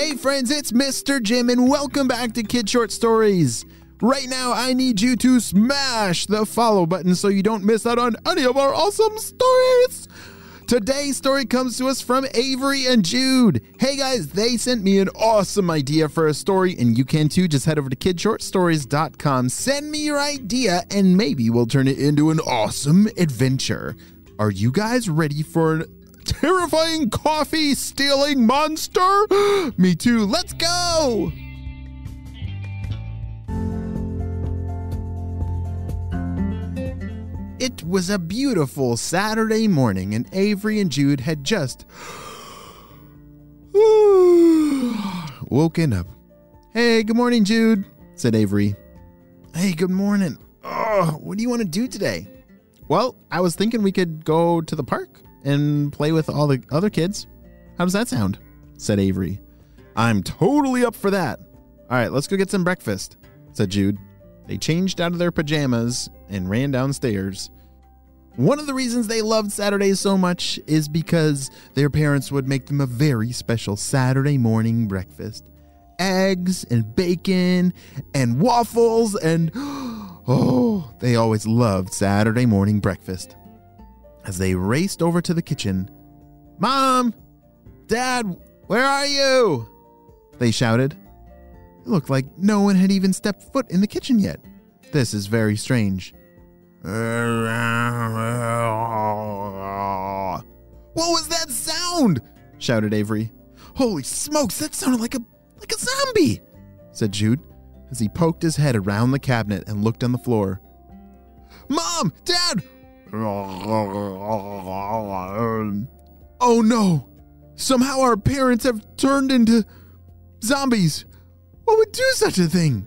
Hey, friends, it's Mr. Jim, and welcome back to Kid Short Stories. Right now, I need you to smash the follow button so you don't miss out on any of our awesome stories. Today's story comes to us from Avery and Jude. Hey guys, they sent me an awesome idea for a story, and you can too. Just head over to kidshortstories.com, send me your idea, and maybe we'll turn it into an awesome adventure. Are you guys ready for an terrifying coffee stealing monster? Me too. Let's go! It was a beautiful Saturday morning, and Avery and Jude had just woken up. Hey, good morning, Jude, said Avery. Hey, good morning. Oh, what do you want to do today? Well, I was thinking we could go to the park and play with all the other kids. How does that sound? said Avery. I'm totally up for that. All right, let's go get some breakfast, said Jude. They changed out of their pajamas and ran downstairs. One of the reasons they loved Saturdays so much is because their parents would make them a very special Saturday morning breakfast eggs and bacon and waffles, and oh, they always loved Saturday morning breakfast. As they raced over to the kitchen, Mom! Dad, where are you? They shouted. It looked like no one had even stepped foot in the kitchen yet. This is very strange. What was that sound? shouted Avery. Holy smokes, that sounded like a like a zombie, said Jude as he poked his head around the cabinet and looked on the floor. Mom, Dad! Oh no! Somehow our parents have turned into zombies. What would do such a thing?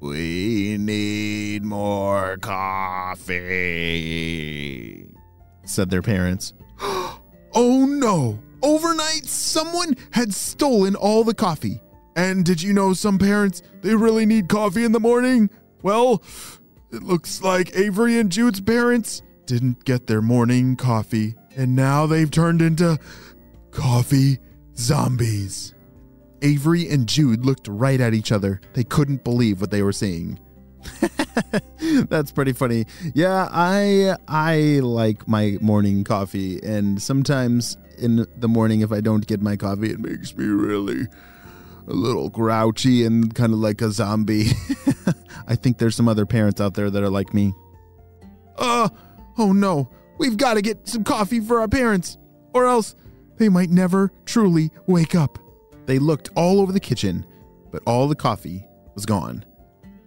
We need more coffee, said their parents. oh no! Overnight, someone had stolen all the coffee. And did you know some parents, they really need coffee in the morning? Well, it looks like Avery and Jude's parents didn't get their morning coffee, and now they've turned into coffee zombies. Avery and Jude looked right at each other. They couldn't believe what they were seeing. That's pretty funny. Yeah, I I like my morning coffee and sometimes in the morning if I don't get my coffee it makes me really a little grouchy and kind of like a zombie. I think there's some other parents out there that are like me. Uh, oh no. We've got to get some coffee for our parents or else they might never truly wake up. They looked all over the kitchen, but all the coffee was gone.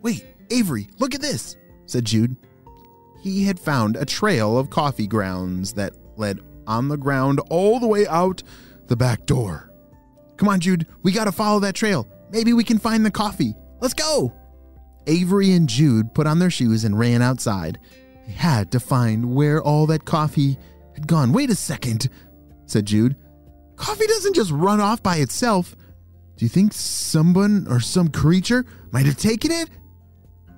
Wait, Avery, look at this, said Jude. He had found a trail of coffee grounds that led on the ground all the way out the back door. Come on, Jude, we gotta follow that trail. Maybe we can find the coffee. Let's go! Avery and Jude put on their shoes and ran outside. Had to find where all that coffee had gone. Wait a second, said Jude. Coffee doesn't just run off by itself. Do you think someone or some creature might have taken it?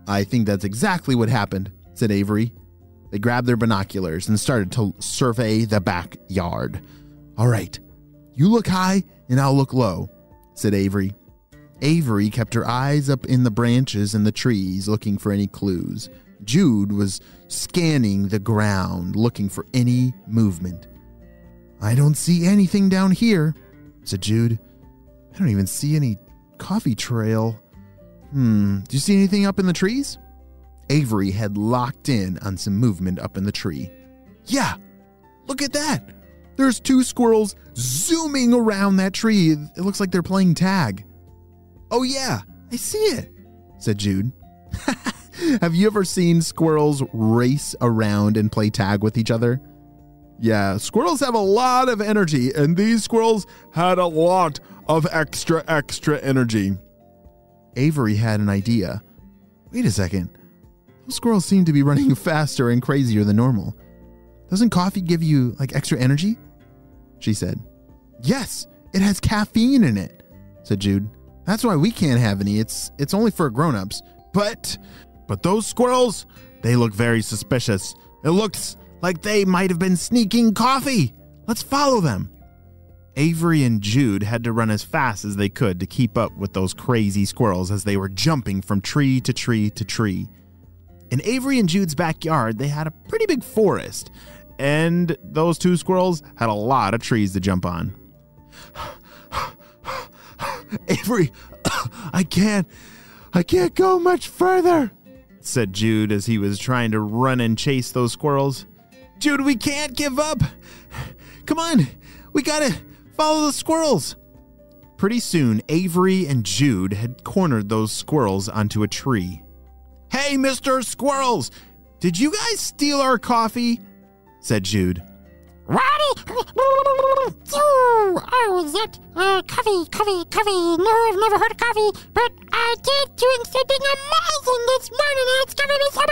I think that's exactly what happened, said Avery. They grabbed their binoculars and started to survey the backyard. All right, you look high and I'll look low, said Avery. Avery kept her eyes up in the branches and the trees looking for any clues. Jude was scanning the ground looking for any movement. I don't see anything down here, said Jude. I don't even see any coffee trail. Hmm, do you see anything up in the trees? Avery had locked in on some movement up in the tree. Yeah, look at that. There's two squirrels zooming around that tree. It looks like they're playing tag. Oh, yeah, I see it, said Jude. Have you ever seen squirrels race around and play tag with each other? Yeah, squirrels have a lot of energy, and these squirrels had a lot of extra, extra energy. Avery had an idea. Wait a second. Those squirrels seem to be running faster and crazier than normal. Doesn't coffee give you like extra energy? She said. Yes, it has caffeine in it, said Jude. That's why we can't have any. It's it's only for grown-ups. But but those squirrels, they look very suspicious. It looks like they might have been sneaking coffee. Let's follow them. Avery and Jude had to run as fast as they could to keep up with those crazy squirrels as they were jumping from tree to tree to tree. In Avery and Jude's backyard, they had a pretty big forest, and those two squirrels had a lot of trees to jump on. Avery, I can't, I can't go much further, said Jude as he was trying to run and chase those squirrels. Jude, we can't give up. Come on, we gotta follow the squirrels. Pretty soon, Avery and Jude had cornered those squirrels onto a tree. Hey, Mr. Squirrels, did you guys steal our coffee? said Jude. Roddy! That uh, coffee, coffee, coffee? No, I've never heard of coffee, but I did drink something amazing this morning, it's much.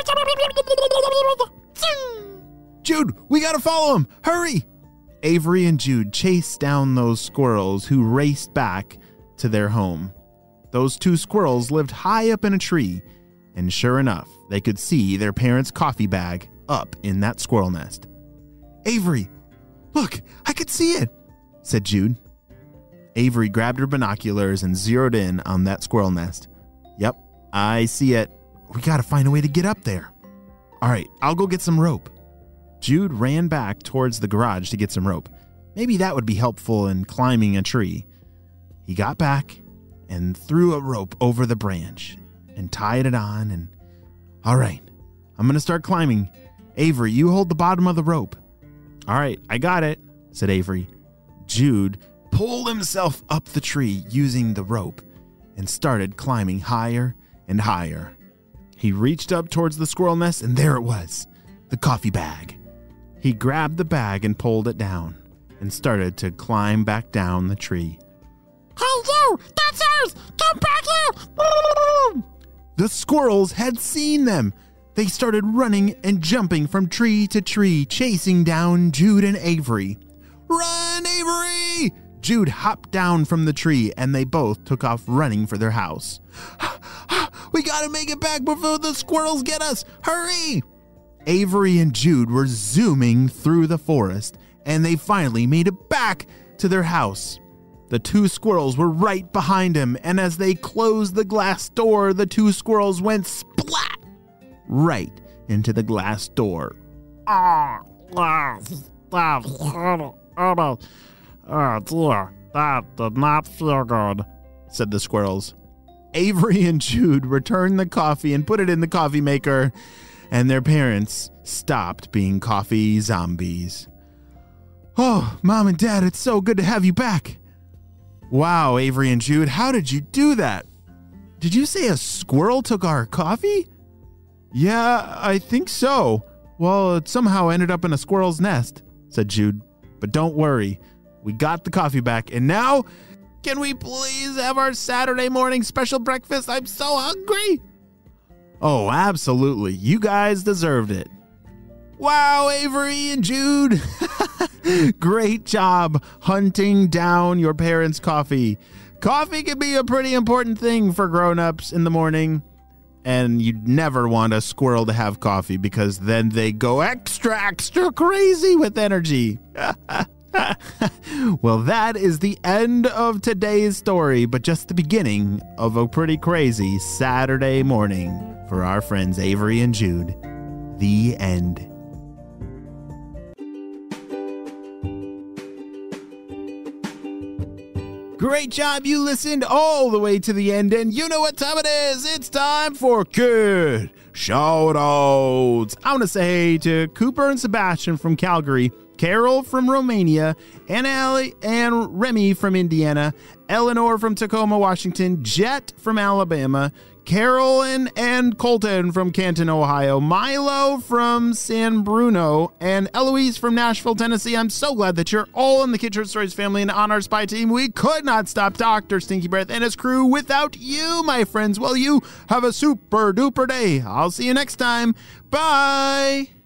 Jude, we gotta follow him! Hurry! Avery and Jude chased down those squirrels who raced back to their home. Those two squirrels lived high up in a tree, and sure enough, they could see their parents' coffee bag up in that squirrel nest. Avery, look, I can see it, said Jude. Avery grabbed her binoculars and zeroed in on that squirrel nest. Yep, I see it. We gotta find a way to get up there. All right, I'll go get some rope. Jude ran back towards the garage to get some rope. Maybe that would be helpful in climbing a tree. He got back and threw a rope over the branch and tied it on and all right, I'm going to start climbing. Avery, you hold the bottom of the rope. All right, I got it, said Avery. Jude pulled himself up the tree using the rope and started climbing higher and higher. He reached up towards the squirrel nest, and there it was the coffee bag. He grabbed the bag and pulled it down and started to climb back down the tree. Hey, you! That's ours! Come back here! The squirrels had seen them. They started running and jumping from tree to tree, chasing down Jude and Avery. Run, Avery! Jude hopped down from the tree and they both took off running for their house. we gotta make it back before the squirrels get us! Hurry! Avery and Jude were zooming through the forest and they finally made it back to their house. The two squirrels were right behind him, and as they closed the glass door, the two squirrels went splat right into the glass door. Oh, dear, that did not feel good, said the squirrels. Avery and Jude returned the coffee and put it in the coffee maker, and their parents stopped being coffee zombies. Oh, Mom and Dad, it's so good to have you back. Wow, Avery and Jude, how did you do that? Did you say a squirrel took our coffee? Yeah, I think so. Well, it somehow ended up in a squirrel's nest, said Jude. But don't worry, we got the coffee back, and now can we please have our Saturday morning special breakfast? I'm so hungry. Oh, absolutely. You guys deserved it. Wow, Avery and Jude. Great job hunting down your parents' coffee. Coffee can be a pretty important thing for grown-ups in the morning. And you'd never want a squirrel to have coffee because then they go extra, extra crazy with energy. well, that is the end of today's story, but just the beginning of a pretty crazy Saturday morning for our friends Avery and Jude. The end. Great job. You listened all the way to the end, and you know what time it is. It's time for Kid Shout Outs. I want to say to Cooper and Sebastian from Calgary, Carol from Romania, and Allie and Remy from Indiana, Eleanor from Tacoma, Washington, Jet from Alabama, Carolyn and Colton from Canton, Ohio, Milo from San Bruno, and Eloise from Nashville, Tennessee. I'm so glad that you're all in the Short Stories family and on our spy team. We could not stop Dr. Stinky Breath and his crew without you, my friends. Well, you have a super duper day. I'll see you next time. Bye.